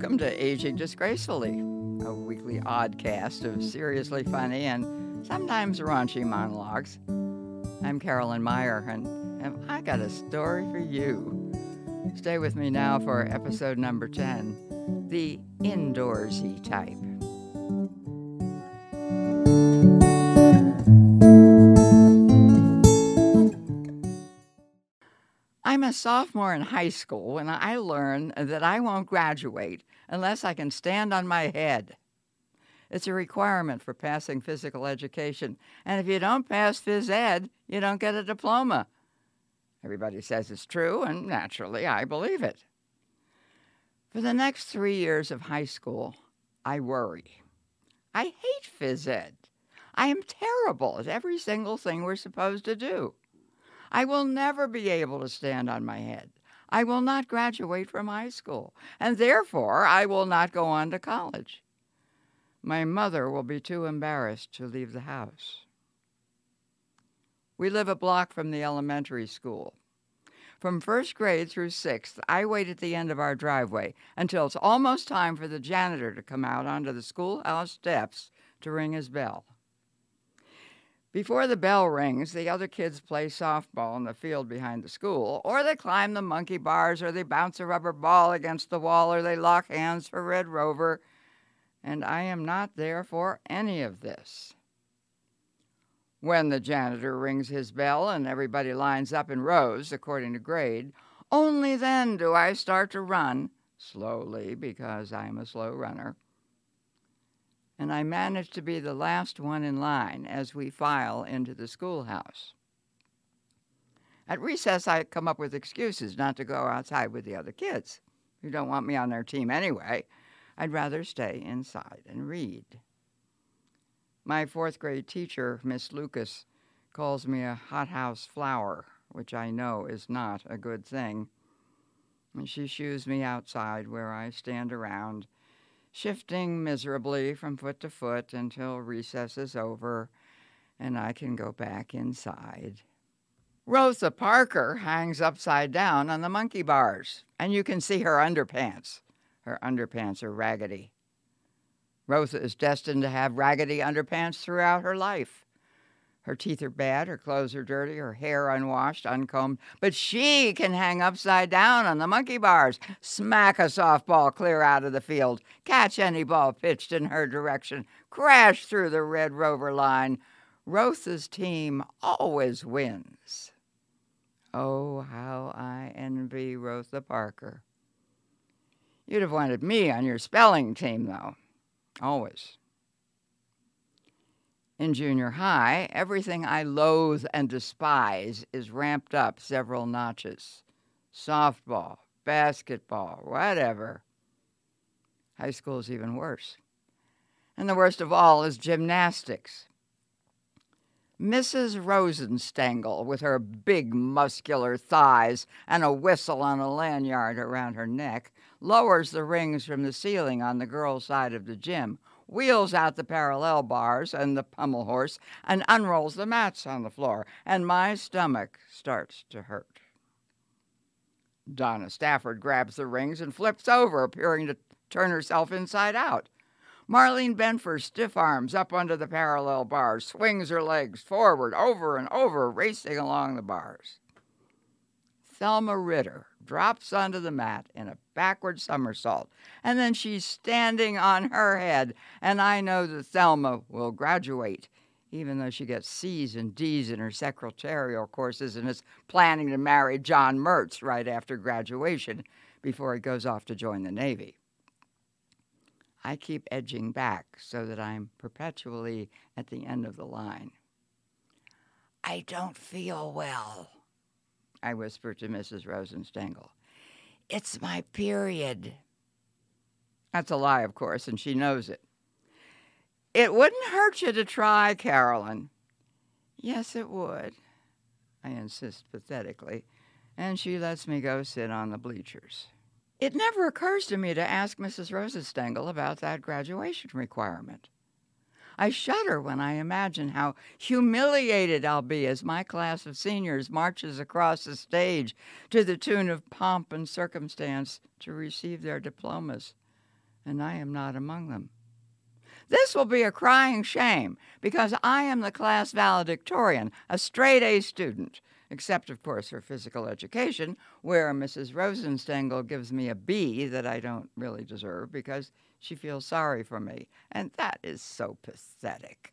Welcome to Aging Disgracefully, a weekly oddcast of seriously funny and sometimes raunchy monologues. I'm Carolyn Meyer, and, and I got a story for you. Stay with me now for episode number 10 The Indoorsy Type. A sophomore in high school when I learn that I won't graduate unless I can stand on my head. It's a requirement for passing physical education, and if you don't pass phys ed, you don't get a diploma. Everybody says it's true, and naturally, I believe it. For the next three years of high school, I worry. I hate phys ed. I am terrible at every single thing we're supposed to do. I will never be able to stand on my head. I will not graduate from high school, and therefore I will not go on to college. My mother will be too embarrassed to leave the house. We live a block from the elementary school. From first grade through sixth, I wait at the end of our driveway until it's almost time for the janitor to come out onto the schoolhouse steps to ring his bell. Before the bell rings, the other kids play softball in the field behind the school, or they climb the monkey bars, or they bounce a rubber ball against the wall, or they lock hands for Red Rover. And I am not there for any of this. When the janitor rings his bell and everybody lines up in rows according to grade, only then do I start to run, slowly because I'm a slow runner and I manage to be the last one in line as we file into the schoolhouse. At recess, I come up with excuses not to go outside with the other kids who don't want me on their team anyway. I'd rather stay inside and read. My fourth grade teacher, Miss Lucas, calls me a hothouse flower, which I know is not a good thing. And she shoos me outside where I stand around shifting miserably from foot to foot until recess is over and I can go back inside. Rosa Parker hangs upside down on the monkey bars, and you can see her underpants. Her underpants are raggedy. Rosa is destined to have raggedy underpants throughout her life. Her teeth are bad, her clothes are dirty, her hair unwashed, uncombed, but she can hang upside down on the monkey bars, smack a softball clear out of the field, catch any ball pitched in her direction, crash through the Red Rover line. Rosa's team always wins. Oh, how I envy Rosa Parker. You'd have wanted me on your spelling team, though. Always. In junior high, everything I loathe and despise is ramped up several notches softball, basketball, whatever. High school is even worse. And the worst of all is gymnastics. Mrs. Rosenstengel, with her big muscular thighs and a whistle on a lanyard around her neck, lowers the rings from the ceiling on the girls' side of the gym wheels out the parallel bars and the pommel horse, and unrolls the mats on the floor, and my stomach starts to hurt. Donna Stafford grabs the rings and flips over, appearing to turn herself inside out. Marlene Benfer stiff arms up under the parallel bars, swings her legs forward, over and over, racing along the bars. Thelma Ritter drops onto the mat in a backward somersault, and then she's standing on her head, and I know that Thelma will graduate, even though she gets C's and D's in her secretarial courses and is planning to marry John Mertz right after graduation before he goes off to join the Navy. I keep edging back so that I'm perpetually at the end of the line. I don't feel well. I whispered to Mrs. Rosenstengel. It's my period. That's a lie, of course, and she knows it. It wouldn't hurt you to try, Carolyn. Yes, it would, I insist pathetically, and she lets me go sit on the bleachers. It never occurs to me to ask Mrs. Rosenstengel about that graduation requirement. I shudder when I imagine how humiliated I'll be as my class of seniors marches across the stage to the tune of pomp and circumstance to receive their diplomas. and I am not among them. This will be a crying shame because I am the class valedictorian, a straight A student, except, of course, for physical education, where Mrs. Rosenstengel gives me a B that I don't really deserve because she feels sorry for me. And that is so pathetic.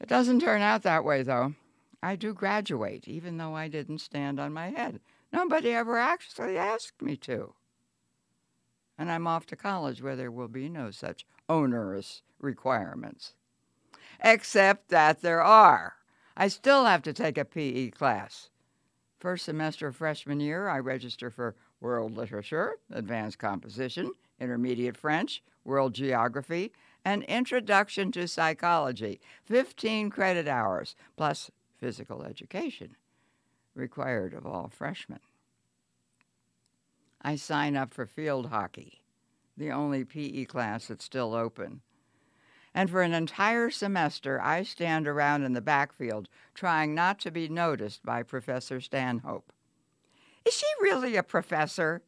It doesn't turn out that way, though. I do graduate, even though I didn't stand on my head. Nobody ever actually asked me to. And I'm off to college where there will be no such onerous requirements. Except that there are. I still have to take a PE class. First semester of freshman year, I register for World Literature, Advanced Composition, Intermediate French, World Geography, and Introduction to Psychology, 15 credit hours, plus physical education required of all freshmen. I sign up for field hockey, the only PE class that's still open. And for an entire semester, I stand around in the backfield trying not to be noticed by Professor Stanhope. Is she really a professor?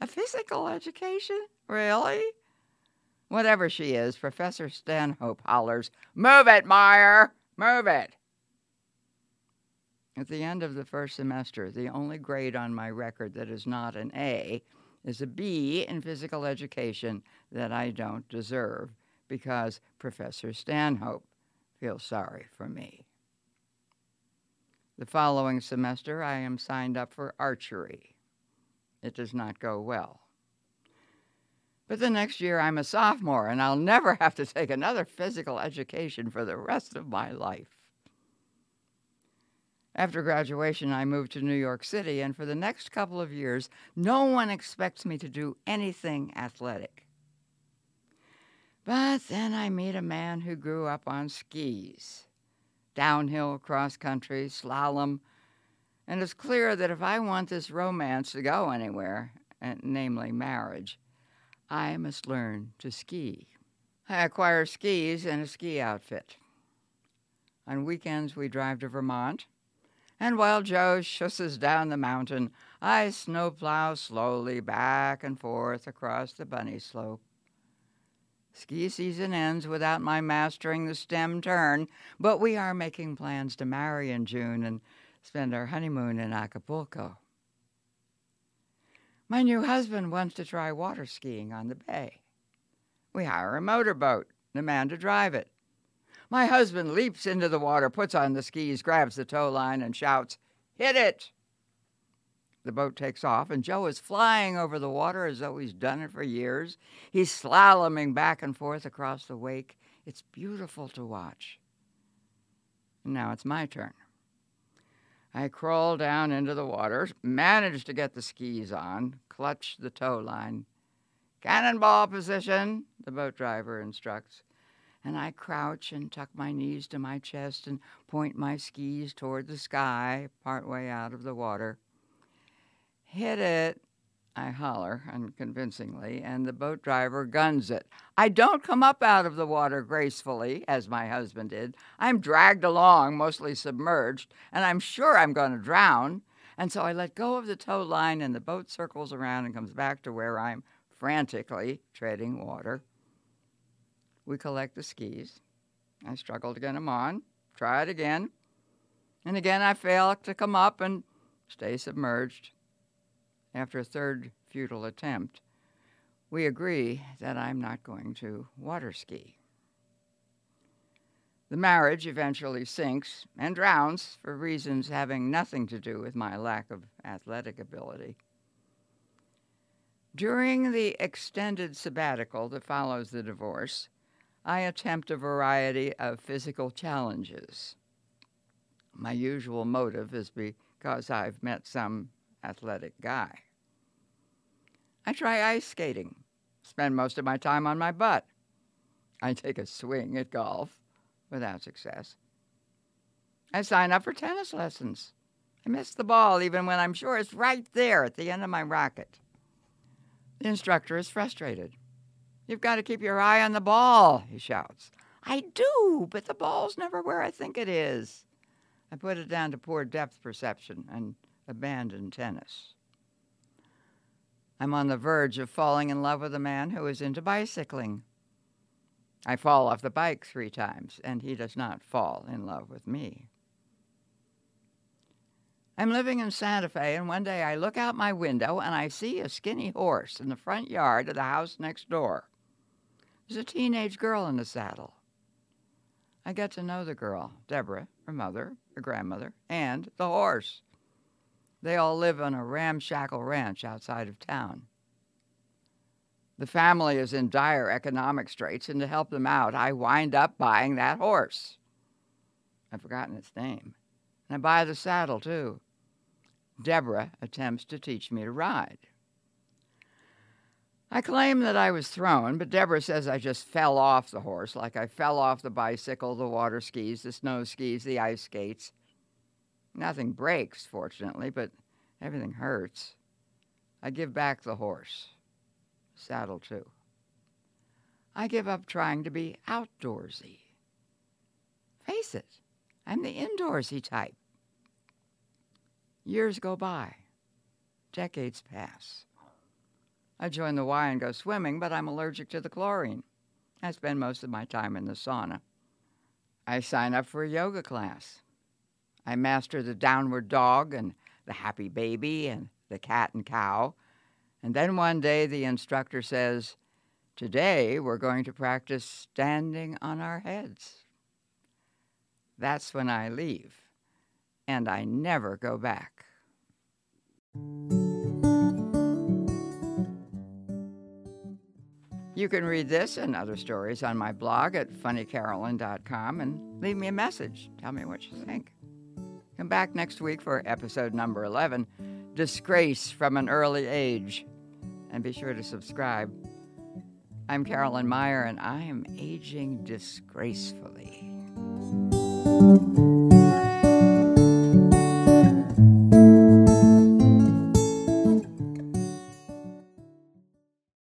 A physical education? Really? Whatever she is, Professor Stanhope hollers, Move it, Meyer! Move it! At the end of the first semester, the only grade on my record that is not an A is a B in physical education that I don't deserve because Professor Stanhope feels sorry for me. The following semester, I am signed up for archery. It does not go well. But the next year, I'm a sophomore, and I'll never have to take another physical education for the rest of my life. After graduation, I moved to New York City, and for the next couple of years, no one expects me to do anything athletic. But then I meet a man who grew up on skis, downhill, cross country, slalom, and it's clear that if I want this romance to go anywhere, eh, namely marriage, I must learn to ski. I acquire skis and a ski outfit. On weekends, we drive to Vermont and while Joe schusses down the mountain, I snowplow slowly back and forth across the bunny slope. Ski season ends without my mastering the stem turn, but we are making plans to marry in June and spend our honeymoon in Acapulco. My new husband wants to try water skiing on the bay. We hire a motorboat, and a man to drive it. My husband leaps into the water, puts on the skis, grabs the tow line, and shouts, Hit it! The boat takes off, and Joe is flying over the water as though he's done it for years. He's slaloming back and forth across the wake. It's beautiful to watch. Now it's my turn. I crawl down into the water, manage to get the skis on, clutch the tow line. Cannonball position, the boat driver instructs and I crouch and tuck my knees to my chest and point my skis toward the sky, partway out of the water. Hit it, I holler unconvincingly, and the boat driver guns it. I don't come up out of the water gracefully, as my husband did. I'm dragged along, mostly submerged, and I'm sure I'm going to drown. And so I let go of the tow line, and the boat circles around and comes back to where I'm frantically treading water. We collect the skis. I struggle to get them on, try it again, and again I fail to come up and stay submerged. After a third futile attempt, we agree that I'm not going to water ski. The marriage eventually sinks and drowns for reasons having nothing to do with my lack of athletic ability. During the extended sabbatical that follows the divorce, I attempt a variety of physical challenges. My usual motive is because I've met some athletic guy. I try ice skating, spend most of my time on my butt. I take a swing at golf without success. I sign up for tennis lessons. I miss the ball even when I'm sure it's right there at the end of my racket. The instructor is frustrated. You've got to keep your eye on the ball, he shouts. I do, but the ball's never where I think it is. I put it down to poor depth perception and abandon tennis. I'm on the verge of falling in love with a man who is into bicycling. I fall off the bike three times, and he does not fall in love with me. I'm living in Santa Fe, and one day I look out my window and I see a skinny horse in the front yard of the house next door. There's a teenage girl in the saddle. I get to know the girl, Deborah, her mother, her grandmother, and the horse. They all live on a ramshackle ranch outside of town. The family is in dire economic straits, and to help them out, I wind up buying that horse. I've forgotten its name. And I buy the saddle, too. Deborah attempts to teach me to ride. I claim that I was thrown, but Deborah says I just fell off the horse, like I fell off the bicycle, the water skis, the snow skis, the ice skates. Nothing breaks, fortunately, but everything hurts. I give back the horse saddle too. I give up trying to be outdoorsy. Face it, I'm the indoorsy type. Years go by, decades pass. I join the Y and go swimming, but I'm allergic to the chlorine. I spend most of my time in the sauna. I sign up for a yoga class. I master the downward dog and the happy baby and the cat and cow and then one day the instructor says, Today we're going to practice standing on our heads. That's when I leave, and I never go back. You can read this and other stories on my blog at funnycarolyn.com and leave me a message. Tell me what you think. Come back next week for episode number 11 Disgrace from an Early Age and be sure to subscribe. I'm Carolyn Meyer, and I am aging disgracefully.